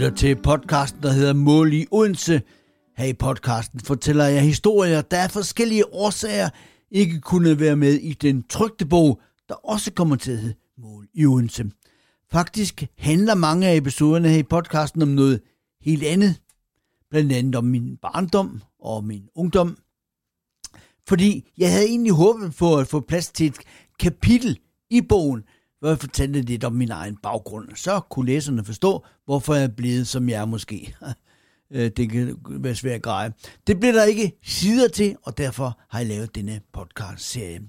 lytter til podcasten, der hedder Mål i Odense. Her i podcasten fortæller jeg historier, der af forskellige årsager ikke kunne være med i den trygte bog, der også kommer til at hedde Mål i Odense. Faktisk handler mange af episoderne her i podcasten om noget helt andet. Blandt andet om min barndom og min ungdom. Fordi jeg havde egentlig håbet på at få plads til et kapitel i bogen, hvor jeg fortalte lidt om min egen baggrund. Så kunne læserne forstå, hvorfor jeg er blevet, som jeg er måske. Øh, det kan være svært at greje. Det bliver der ikke sider til, og derfor har jeg lavet denne podcast-serie.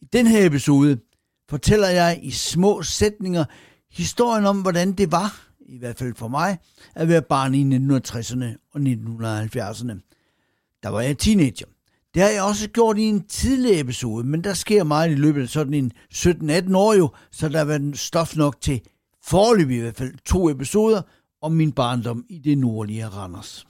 I den her episode fortæller jeg i små sætninger historien om, hvordan det var, i hvert fald for mig, at være barn i 1960'erne og 1970'erne. Der var jeg teenager. Det har jeg også gjort i en tidlig episode, men der sker meget i løbet af sådan en 17-18 år jo, så der var stof nok til forløb i hvert fald to episoder om min barndom i det nordlige Randers.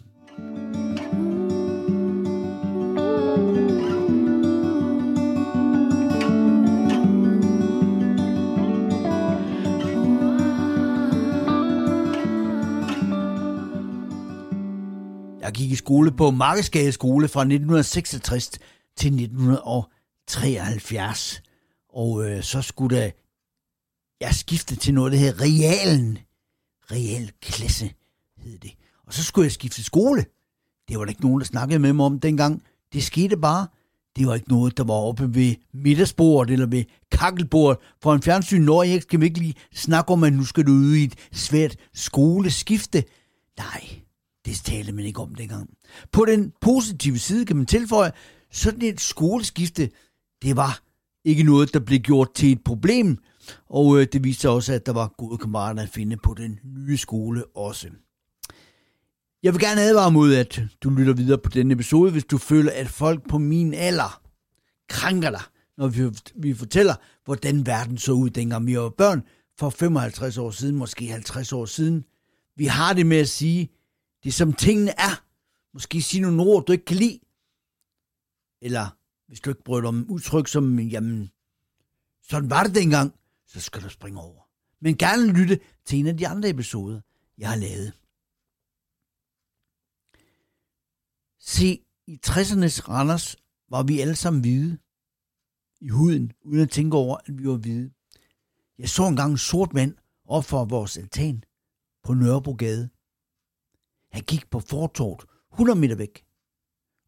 I skole på Markedsgade skole fra 1966 til 1973. Og øh, så skulle der, jeg skifte til noget, der hedder Realen. Real klasse hed det. Og så skulle jeg skifte skole. Det var der ikke nogen, der snakkede med mig om dengang. Det skete bare. Det var ikke noget, der var oppe ved middagsbordet eller ved kakkelbordet for en fjernsyn. Når jeg skal vi ikke lige snakke om, at nu skal du ud i et svært skoleskifte. Nej, det talte man ikke om dengang. På den positive side kan man tilføje, sådan et skoleskifte, det var ikke noget, der blev gjort til et problem, og øh, det viste også, at der var gode kammerater at finde på den nye skole også. Jeg vil gerne advare mod, at du lytter videre på denne episode, hvis du føler, at folk på min alder krænker dig, når vi, vi fortæller, hvordan verden så ud, dengang vi var børn, for 55 år siden, måske 50 år siden. Vi har det med at sige, det er som tingene er. Måske sige nogle ord, du ikke kan lide. Eller hvis du ikke bryder om udtryk som, jamen, sådan var det dengang, så skal du springe over. Men gerne lytte til en af de andre episoder, jeg har lavet. Se, i 60'ernes Randers var vi alle sammen hvide. I huden, uden at tænke over, at vi var hvide. Jeg så engang en sort mand op for vores altan på Nørrebrogade. Han gik på fortort 100 meter væk.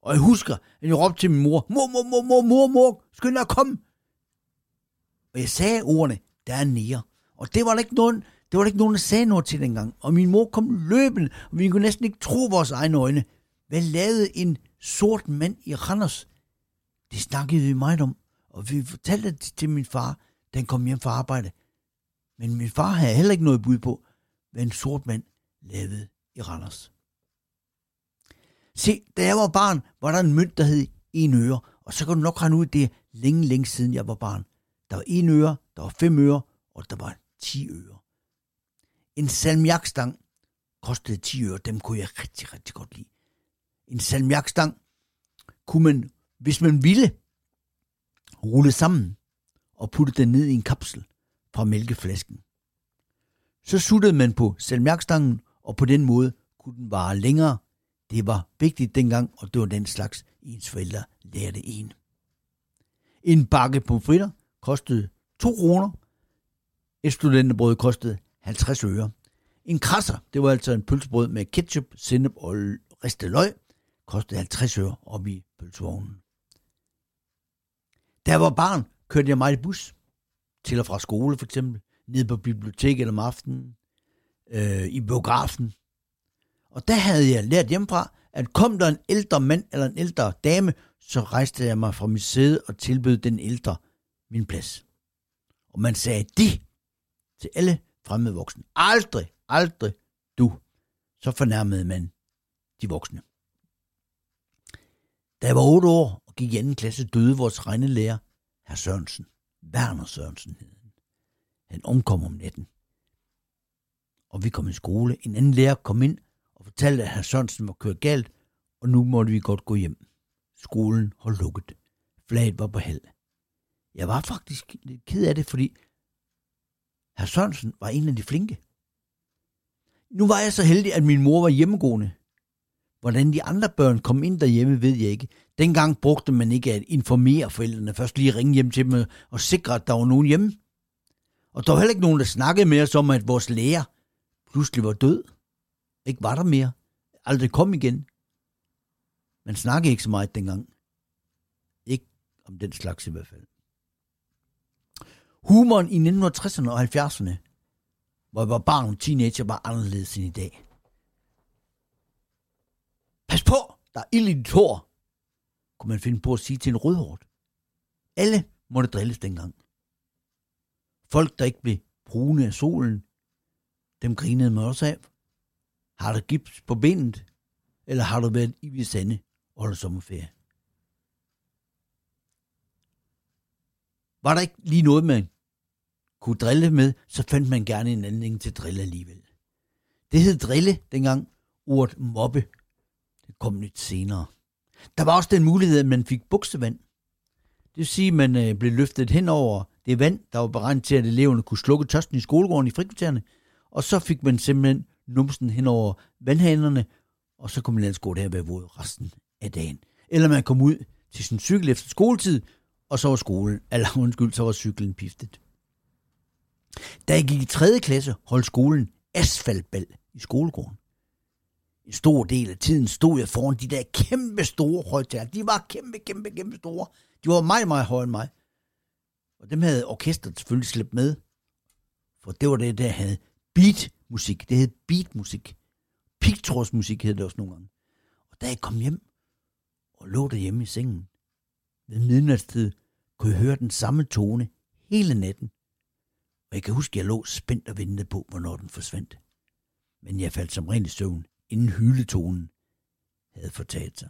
Og jeg husker, at jeg råbte til min mor, mor, mor, mor, mor, mor, mor, skynd dig komme. Og jeg sagde ordene, der er nære. Og det var der ikke nogen, det var der ikke nogen, der sagde noget til dengang. Og min mor kom løbende, og vi kunne næsten ikke tro vores egne øjne. Hvad lavede en sort mand i Randers? Det snakkede vi meget om, og vi fortalte det til min far, da han kom hjem fra arbejde. Men min far havde heller ikke noget bud på, hvad en sort mand lavede i Randers. Se, da jeg var barn, var der en mønt, der hed en øre, og så kan du nok regne ud, det er længe, længe siden jeg var barn. Der var en øre, der var fem øre, og der var 10 øre. En salmiakstang kostede 10 øre, dem kunne jeg rigtig, rigtig godt lide. En salmiakstang kunne man, hvis man ville, rulle sammen og putte den ned i en kapsel fra mælkeflasken. Så suttede man på salmiakstangen, og på den måde kunne den vare længere. Det var vigtigt dengang, og det var den slags, ens forældre lærte en. En bakke pomfritter kostede 2 kroner. Et studenterbrød kostede 50 øre. En krasser, det var altså en pølsebrød med ketchup, sennep og ristet løg, kostede 50 øre op i pølsevognen. Da jeg var barn, kørte jeg meget i bus. Til og fra skole for eksempel. Ned på biblioteket om aftenen. Øh, I biografen. Og der havde jeg lært hjemmefra, at kom der en ældre mand eller en ældre dame, så rejste jeg mig fra mit sæde og tilbød den ældre min plads. Og man sagde de til alle fremmede voksne. Aldrig, aldrig du. Så fornærmede man de voksne. Da jeg var otte år og gik i anden klasse, døde vores regnelærer, herr Sørensen. Werner Sørensen hed han. Han omkom om natten. Og vi kom i skole. En anden lærer kom ind og fortalte, at herr Sørensen var kørt galt, og nu måtte vi godt gå hjem. Skolen holdt lukket. Flaget var på held. Jeg var faktisk lidt ked af det, fordi herr Sørensen var en af de flinke. Nu var jeg så heldig, at min mor var hjemmegående. Hvordan de andre børn kom ind derhjemme, ved jeg ikke. Dengang brugte man ikke at informere forældrene, først lige ringe hjem til dem og sikre, at der var nogen hjemme. Og der var heller ikke nogen, der snakkede med os om, at vores lærer pludselig var død. Ikke var der mere. Aldrig kom igen. Man snakkede ikke så meget dengang. Ikke om den slags i hvert fald. Humoren i 1960'erne og 70'erne, hvor jeg var barn og teenager, var anderledes end i dag. Pas på, der er ild i dit hår, kunne man finde på at sige til en rødhård. Alle måtte drilles dengang. Folk, der ikke blev brune af solen, dem grinede man også af. Har du gips på benet, eller har du været i Visande og holdt sommerferie? Var der ikke lige noget, man kunne drille med, så fandt man gerne en anledning til at drille alligevel. Det hed drille dengang, ordet mobbe. Det kom lidt senere. Der var også den mulighed, at man fik buksevand. Det vil sige, at man øh, blev løftet hen over det vand, der var beregnet til, at eleverne kunne slukke tørsten i skolegården i frikvartererne, og så fik man simpelthen numsen hen over vandhanerne, og så kunne man ellers gå der og være våd resten af dagen. Eller man kom ud til sin cykel efter skoletid, og så var skolen, eller undskyld, så var cyklen piftet. Da jeg gik i 3. klasse, holdt skolen asfaltbal i skolegården. En stor del af tiden stod jeg foran de der kæmpe store højtaler. De var kæmpe, kæmpe, kæmpe store. De var meget, meget højere end mig. Og dem havde orkestret selvfølgelig slæbt med. For det var det, der havde beat musik. Det hed beatmusik. Pigtrådsmusik hed det også nogle gange. Og da jeg kom hjem og lå derhjemme i sengen, ved midnatstid, kunne jeg høre den samme tone hele natten. Og jeg kan huske, at jeg lå spændt og ventede på, hvornår den forsvandt. Men jeg faldt som ren i søvn, inden hyletonen havde fortalt sig.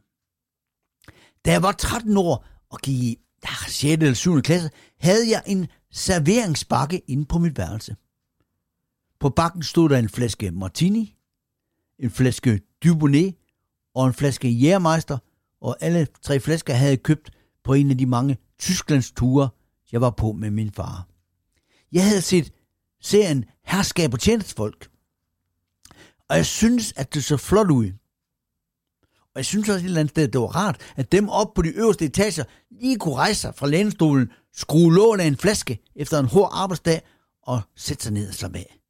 Da jeg var 13 år og gik i ah, ja, 6. eller 7. klasse, havde jeg en serveringsbakke inde på mit værelse. På bakken stod der en flaske martini, en flaske Dubonnet og en flaske Jægermeister, og alle tre flasker havde jeg købt på en af de mange Tysklands ture, jeg var på med min far. Jeg havde set serien Herskab og tjenestfolk, og jeg synes, at det så flot ud. Og jeg synes også et eller andet sted, at det var rart, at dem op på de øverste etager lige kunne rejse sig fra lænestolen, skrue lån af en flaske efter en hård arbejdsdag og sætte sig ned og slappe af.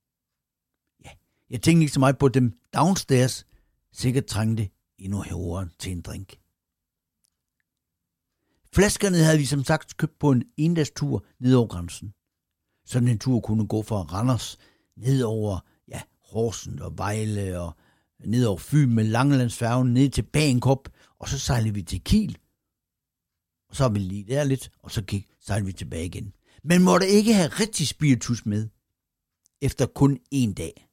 Jeg tænkte ikke så meget på dem downstairs, sikkert trængte endnu herovre til en drink. Flaskerne havde vi som sagt købt på en endagstur ned over grænsen. Sådan en tur kunne gå fra Randers ned over ja, Horsen og Vejle og ned over Fyn med Langelandsfærgen, ned til Bagenkop, og så sejlede vi til Kiel. Og så var vi lige der lidt, og så gik, sejlede vi tilbage igen. Men måtte ikke have rigtig spiritus med, efter kun en dag.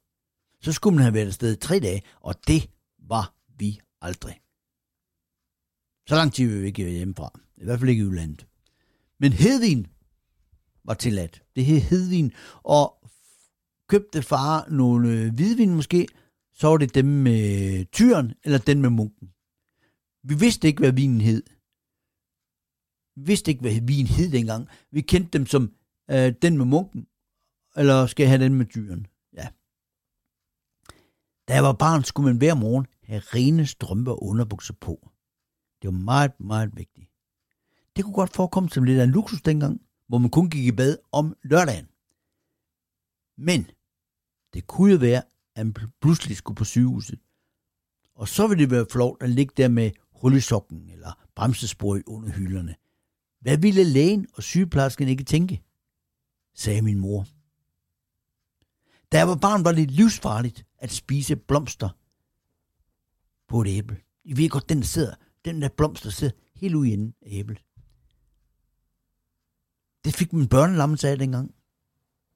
Så skulle man have været afsted tre dage, og det var vi aldrig. Så lang tid vil vi ikke hjemmefra. I hvert fald ikke i udlandet. Men hedvin var tilladt. Det hed hedvin, og købte far nogle øh, hvidvin måske, så var det dem med tyren, eller den med munken. Vi vidste ikke, hvad vinen hed. Vi vidste ikke, hvad vin hed dengang. Vi kendte dem som øh, den med munken, eller skal jeg have den med tyren? Da jeg var barn, skulle man hver morgen have rene strømper og underbukser på. Det var meget, meget vigtigt. Det kunne godt forekomme som lidt af en luksus dengang, hvor man kun gik i bad om lørdagen. Men det kunne jo være, at man pludselig skulle på sygehuset. Og så ville det være flot at ligge der med hul i sokken eller bremsespor under hylderne. Hvad ville lægen og sygeplejersken ikke tænke? sagde min mor. Da jeg var barn, var det livsfarligt at spise blomster på et æble. I ved godt, den sidder, den der blomster sidder helt ude inden af æblet. Det fik min børnelammelse af dengang.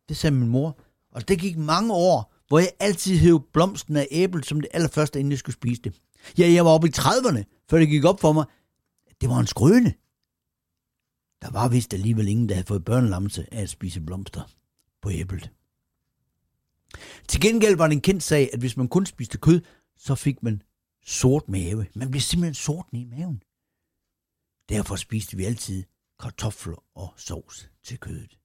Det sagde min mor. Og det gik mange år, hvor jeg altid hævde blomsten af æblet som det allerførste, inden jeg skulle spise det. Ja, jeg var oppe i 30'erne, før det gik op for mig. Det var en skrøne. Der var vist alligevel ingen, der havde fået børnelammelse af at spise blomster på æblet. Til gengæld var det en kendt sag, at hvis man kun spiste kød, så fik man sort mave. Man blev simpelthen sort i maven. Derfor spiste vi altid kartofler og sovs til kødet.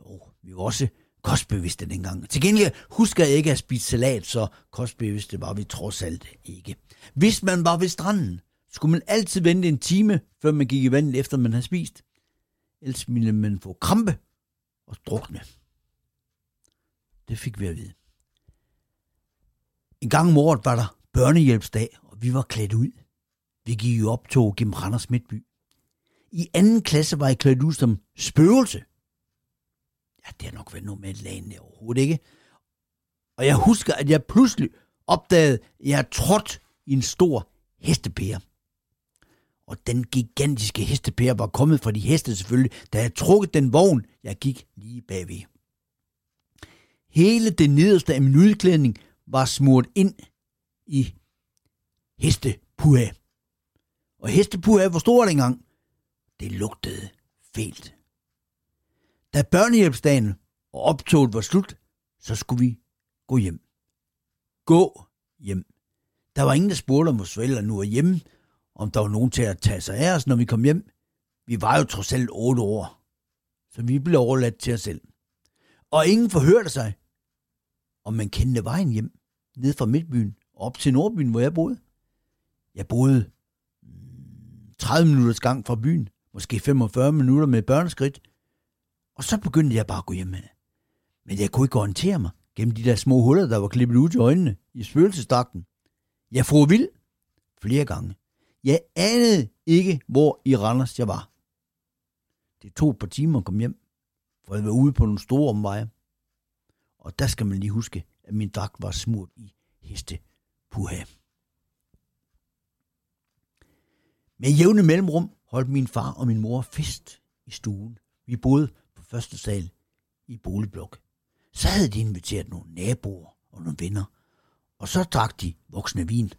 Jo, vi var også kostbevidste dengang. Til gengæld husker jeg ikke at spise salat, så kostbevidste var vi trods alt ikke. Hvis man var ved stranden, skulle man altid vente en time, før man gik i vandet, efter man havde spist. Ellers ville man få krampe og drukne. Det fik vi at vide. En gang om året var der børnehjælpsdag, og vi var klædt ud. Vi gik jo optog gennem Randers Midtby. I anden klasse var jeg klædt ud som spøgelse. Ja, det har nok været noget med et lagene overhovedet ikke. Og jeg husker, at jeg pludselig opdagede, at jeg trådt i en stor hestepære. Og den gigantiske hestepære var kommet fra de heste selvfølgelig, da jeg trukket den vogn, jeg gik lige bagved. Hele det nederste af min udklædning var smurt ind i hestepuha. Og hestepuha hvor stor dengang. Det lugtede fælt. Da børnehjælpsdagen og optoget var slut, så skulle vi gå hjem. Gå hjem. Der var ingen, der spurgte, om vores forældre nu er hjemme, om der var nogen til at tage sig af os, når vi kom hjem. Vi var jo trods alt otte år, så vi blev overladt til os selv. Og ingen forhørte sig, om man kendte vejen hjem, ned fra Midtbyen, op til Nordbyen, hvor jeg boede. Jeg boede mm, 30 minutters gang fra byen, måske 45 minutter med børneskridt, og så begyndte jeg bare at gå hjem med. Men jeg kunne ikke orientere mig gennem de der små huller, der var klippet ud til øjnene i spøgelsesdragten. Jeg for vild flere gange. Jeg anede ikke, hvor i Randers jeg var. Det tog et par timer at komme hjem, for jeg var ude på nogle store omveje. Og der skal man lige huske, at min dragt var smurt i heste puha. Med jævne mellemrum holdt min far og min mor fest i stuen. Vi boede på første sal i boligblok. Så havde de inviteret nogle naboer og nogle venner, og så drak de voksne vin.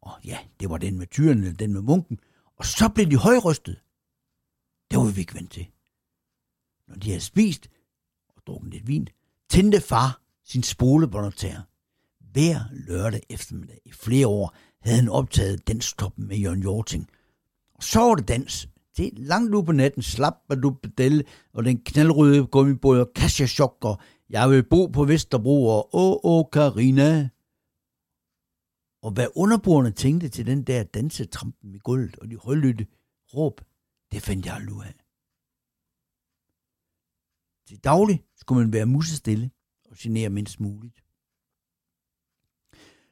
Og ja, det var den med tyren eller den med munken. Og så blev de højrystet. Det var vi ikke vant til. Når de havde spist og drukket lidt vin, tændte far sin spolebåndoptager. Hver lørdag eftermiddag i flere år havde han optaget danstoppen med Jørgen Jorting. Og så var det dans. Det langt ud på natten, slap du bedelle, og den knaldrøde gummibåd og Kasia og jeg vil bo på Vesterbro, og åh, åh, Karina. Og hvad underbordene tænkte til den der dansetrampen i gulvet og de højlytte råb, det fandt jeg aldrig af. Til daglig skulle man være musestille og genere mindst muligt.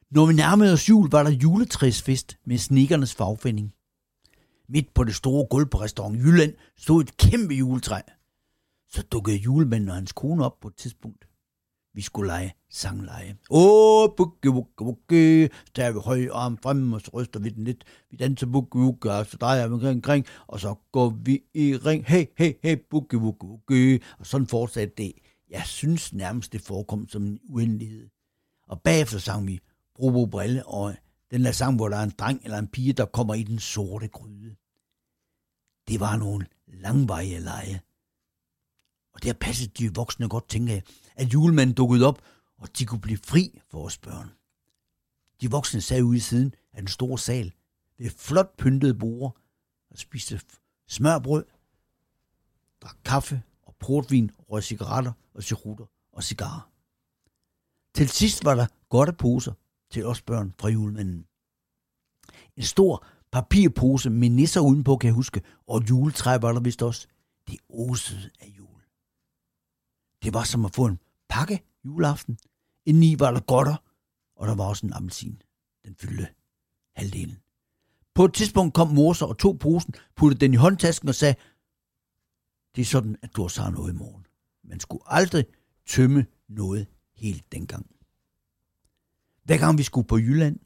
Når vi nærmede os jul, var der juletræsfest med snikkernes fagfinding. Midt på det store gulv på restaurant Jylland stod et kæmpe juletræ. Så dukkede julemanden og hans kone op på et tidspunkt. Vi skulle lege sangleje. Åh, bukke, bukke, bukke. Så tager vi høj arm frem, og så ryster vi den lidt. Vi danser bukke, bukke, og så drejer vi omkring, omkring, og så går vi i ring. Hey, hey, hey, bukke, bukke, bukke. Og sådan fortsatte det. Jeg synes nærmest, det forekom som en uendelighed. Og bagefter sang vi Brobo Brille, og den der sang, hvor der er en dreng eller en pige, der kommer i den sorte gryde. Det var nogle langveje lege. Og der passede de voksne godt, tænker jeg, at julemanden dukkede op, og de kunne blive fri for os børn. De voksne sad ude i siden af den store sal ved flot pyntede bord og spiste smørbrød, drak kaffe og portvin, røg cigaretter og cirutter og cigarer. Til sidst var der godte poser til os børn fra julemanden. En stor papirpose med nisser udenpå, kan jeg huske, og juletræ var der vist også. Det osede af jul. Det var som at få en pakke juleaften. Indeni var der godter, og der var også en appelsin. Den fyldte halvdelen. På et tidspunkt kom morser og tog posen, puttede den i håndtasken og sagde, det er sådan, at du også har noget i morgen. Man skulle aldrig tømme noget helt dengang. Hver gang vi skulle på Jylland,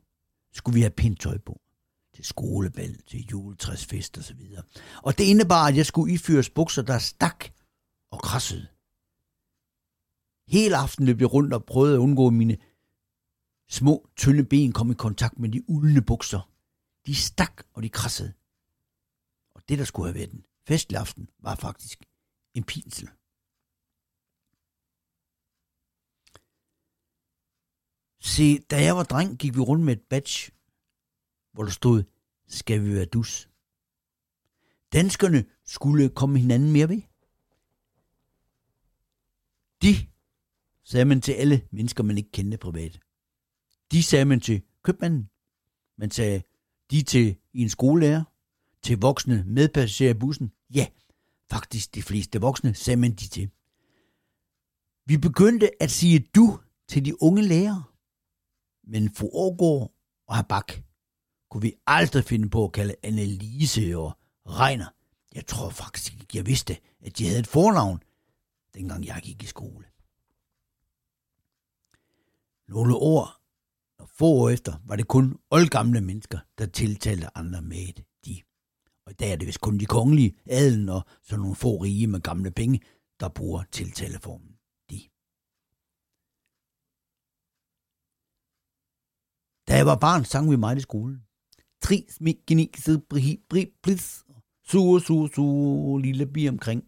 skulle vi have pænt tøj på. Til skolebal, til juletræsfest og så videre. Og det indebar, at jeg skulle ifyres bukser, der stak og krassede. Hele aften løb jeg rundt og prøvede at undgå, at mine små, tynde ben kom i kontakt med de uldne bukser. De stak, og de krassede. Og det, der skulle have været en festlig aften, var faktisk en pinsel. Se, da jeg var dreng, gik vi rundt med et badge, hvor der stod, skal vi være dus. Danskerne skulle komme hinanden mere ved. De sagde man til alle mennesker, man ikke kendte privat. De sagde man til købmanden. Man sagde de til en skolelærer, til voksne medpassagerer i bussen. Ja, faktisk de fleste voksne sagde man de til. Vi begyndte at sige du til de unge lærere. Men fru Årgaard og Habak kunne vi aldrig finde på at kalde Annelise og Regner. Jeg tror faktisk ikke, jeg vidste, at de havde et fornavn, dengang jeg gik i skole. Nogle år og få år efter var det kun oldgamle mennesker, der tiltalte andre med et de. Og i dag er det vist kun de kongelige, adelen og så nogle få rige med gamle penge, der bruger tiltaleformen de. Da jeg var barn, sang vi meget i skolen. Tri, smik, genik, sid, bri, bri, blis, su, su, su, lille bi omkring.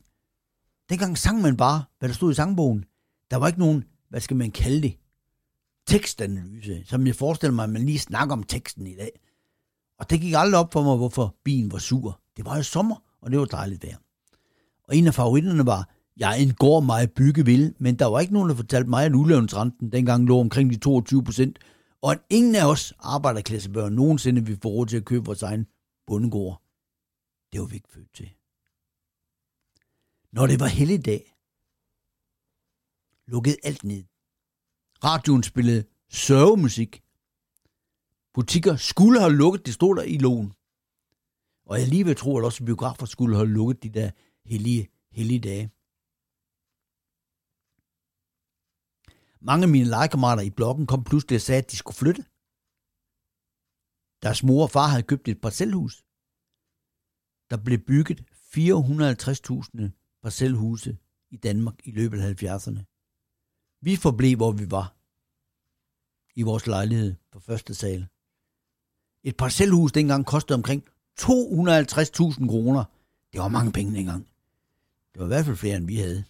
Dengang sang man bare, hvad der stod i sangbogen. Der var ikke nogen, hvad skal man kalde det, tekstanalyse, som jeg forestiller mig, at man lige snakker om teksten i dag. Og det gik aldrig op for mig, hvorfor bilen var sur. Det var jo sommer, og det var dejligt vejr. Og en af favoritterne var, jeg en går mig bygge vil, men der var ikke nogen, der fortalte mig, at udlånsrenten dengang lå omkring de 22 procent, og at ingen af os arbejderklassebørn nogensinde vil få råd til at købe vores egen bundegård. Det var vi ikke født til. Når det var helligdag, lukkede alt ned. Radioen spillede sørgemusik. Butikker skulle have lukket, det stod der i loven. Og jeg lige vil tro, at også biografer skulle have lukket de der hellige, hellige dage. Mange af mine legekammerater i blokken kom pludselig og sagde, at de skulle flytte. Deres mor og far havde købt et parcelhus. Der blev bygget 450.000 parcelhuse i Danmark i løbet af 70'erne. Vi forblev, hvor vi var. I vores lejlighed på første sal. Et parcelhus dengang kostede omkring 250.000 kroner. Det var mange penge dengang. Det var i hvert fald flere, end vi havde.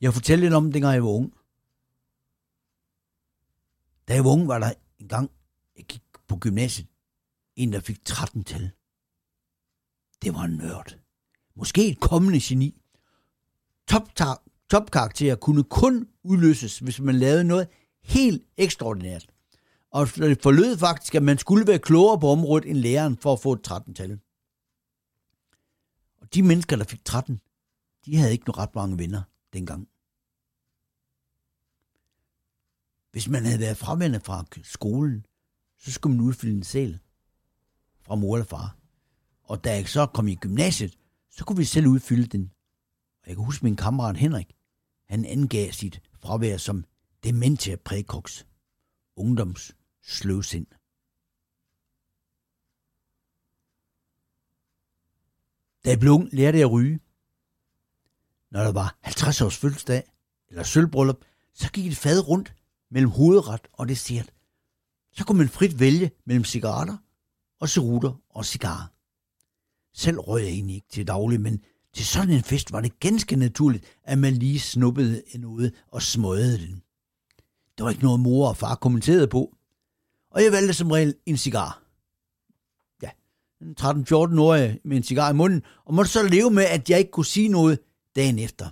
Jeg fortæller lidt om, dengang jeg var ung. Da jeg var ung, var der en gang, jeg gik på gymnasiet, en, der fik 13 til. Det var en nørd. Måske et kommende geni. Top, topkarakterer kunne kun udløses, hvis man lavede noget helt ekstraordinært. Og det forlød faktisk, at man skulle være klogere på området end læreren for at få et 13-tal. Og de mennesker, der fik 13, de havde ikke ret mange venner dengang. Hvis man havde været fraværende fra skolen, så skulle man udfylde en sæl fra mor eller far. Og da jeg så kom i gymnasiet, så kunne vi selv udfylde den. Og jeg kan huske min kammerat Henrik, han angav sit fravær som dementia præcox, ungdoms sløvsind. Da jeg blev ung, lærte jeg at ryge. Når der var 50 års fødselsdag eller sølvbryllup, så gik et fad rundt mellem hovedret og dessert. Så kunne man frit vælge mellem cigaretter og cerutter og cigarer. Selv røg jeg egentlig ikke til daglig, men til sådan en fest var det ganske naturligt, at man lige snuppede noget og smøgede den. Der var ikke noget mor og far kommenterede på, og jeg valgte som regel en cigar. Ja, en 13-14-årig med en cigar i munden, og måtte så leve med, at jeg ikke kunne sige noget dagen efter.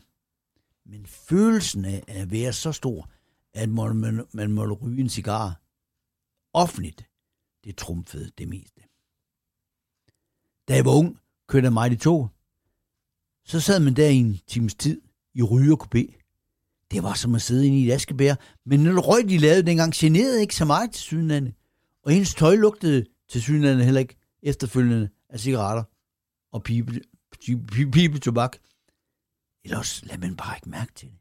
Men følelsen af at være så stor, at man, man, man måtte ryge en cigar offentligt, det trumfede det mest. Da jeg var ung, kørte jeg mig i tog. Så sad man der i en times tid i rygerkopé. Det var som at sidde inde i et askebær, men når røg, de lavede dengang, generede ikke så meget til synlande. Og hendes tøj lugtede til synlande heller ikke efterfølgende af cigaretter og pibe, pibe, pibe tobak. Ellers lader man bare ikke mærke til det.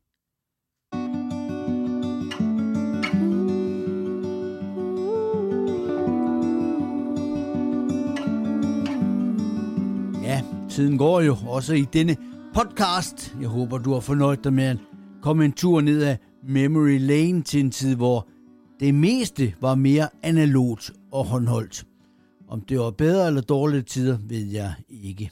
Tiden går jo også i denne podcast. Jeg håber, du har fornøjet dig med at komme en tur ned ad Memory Lane til en tid, hvor det meste var mere analogt og håndholdt. Om det var bedre eller dårlige tider, ved jeg ikke.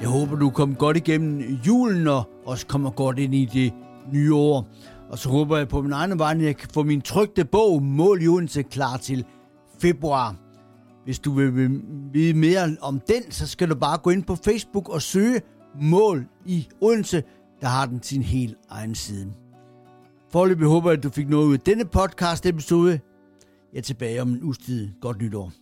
Jeg håber, du kom godt igennem julen og også kommer godt ind i det nye år. Og så håber jeg på min egen vej, at jeg kan få min trygte bog Mål i Odense klar til februar. Hvis du vil vide mere om den, så skal du bare gå ind på Facebook og søge Mål i Odense. Der har den sin helt egen side. Forløbig håber jeg, at du fik noget ud af denne podcast episode. Jeg er tilbage om en uges tid. Godt nytår.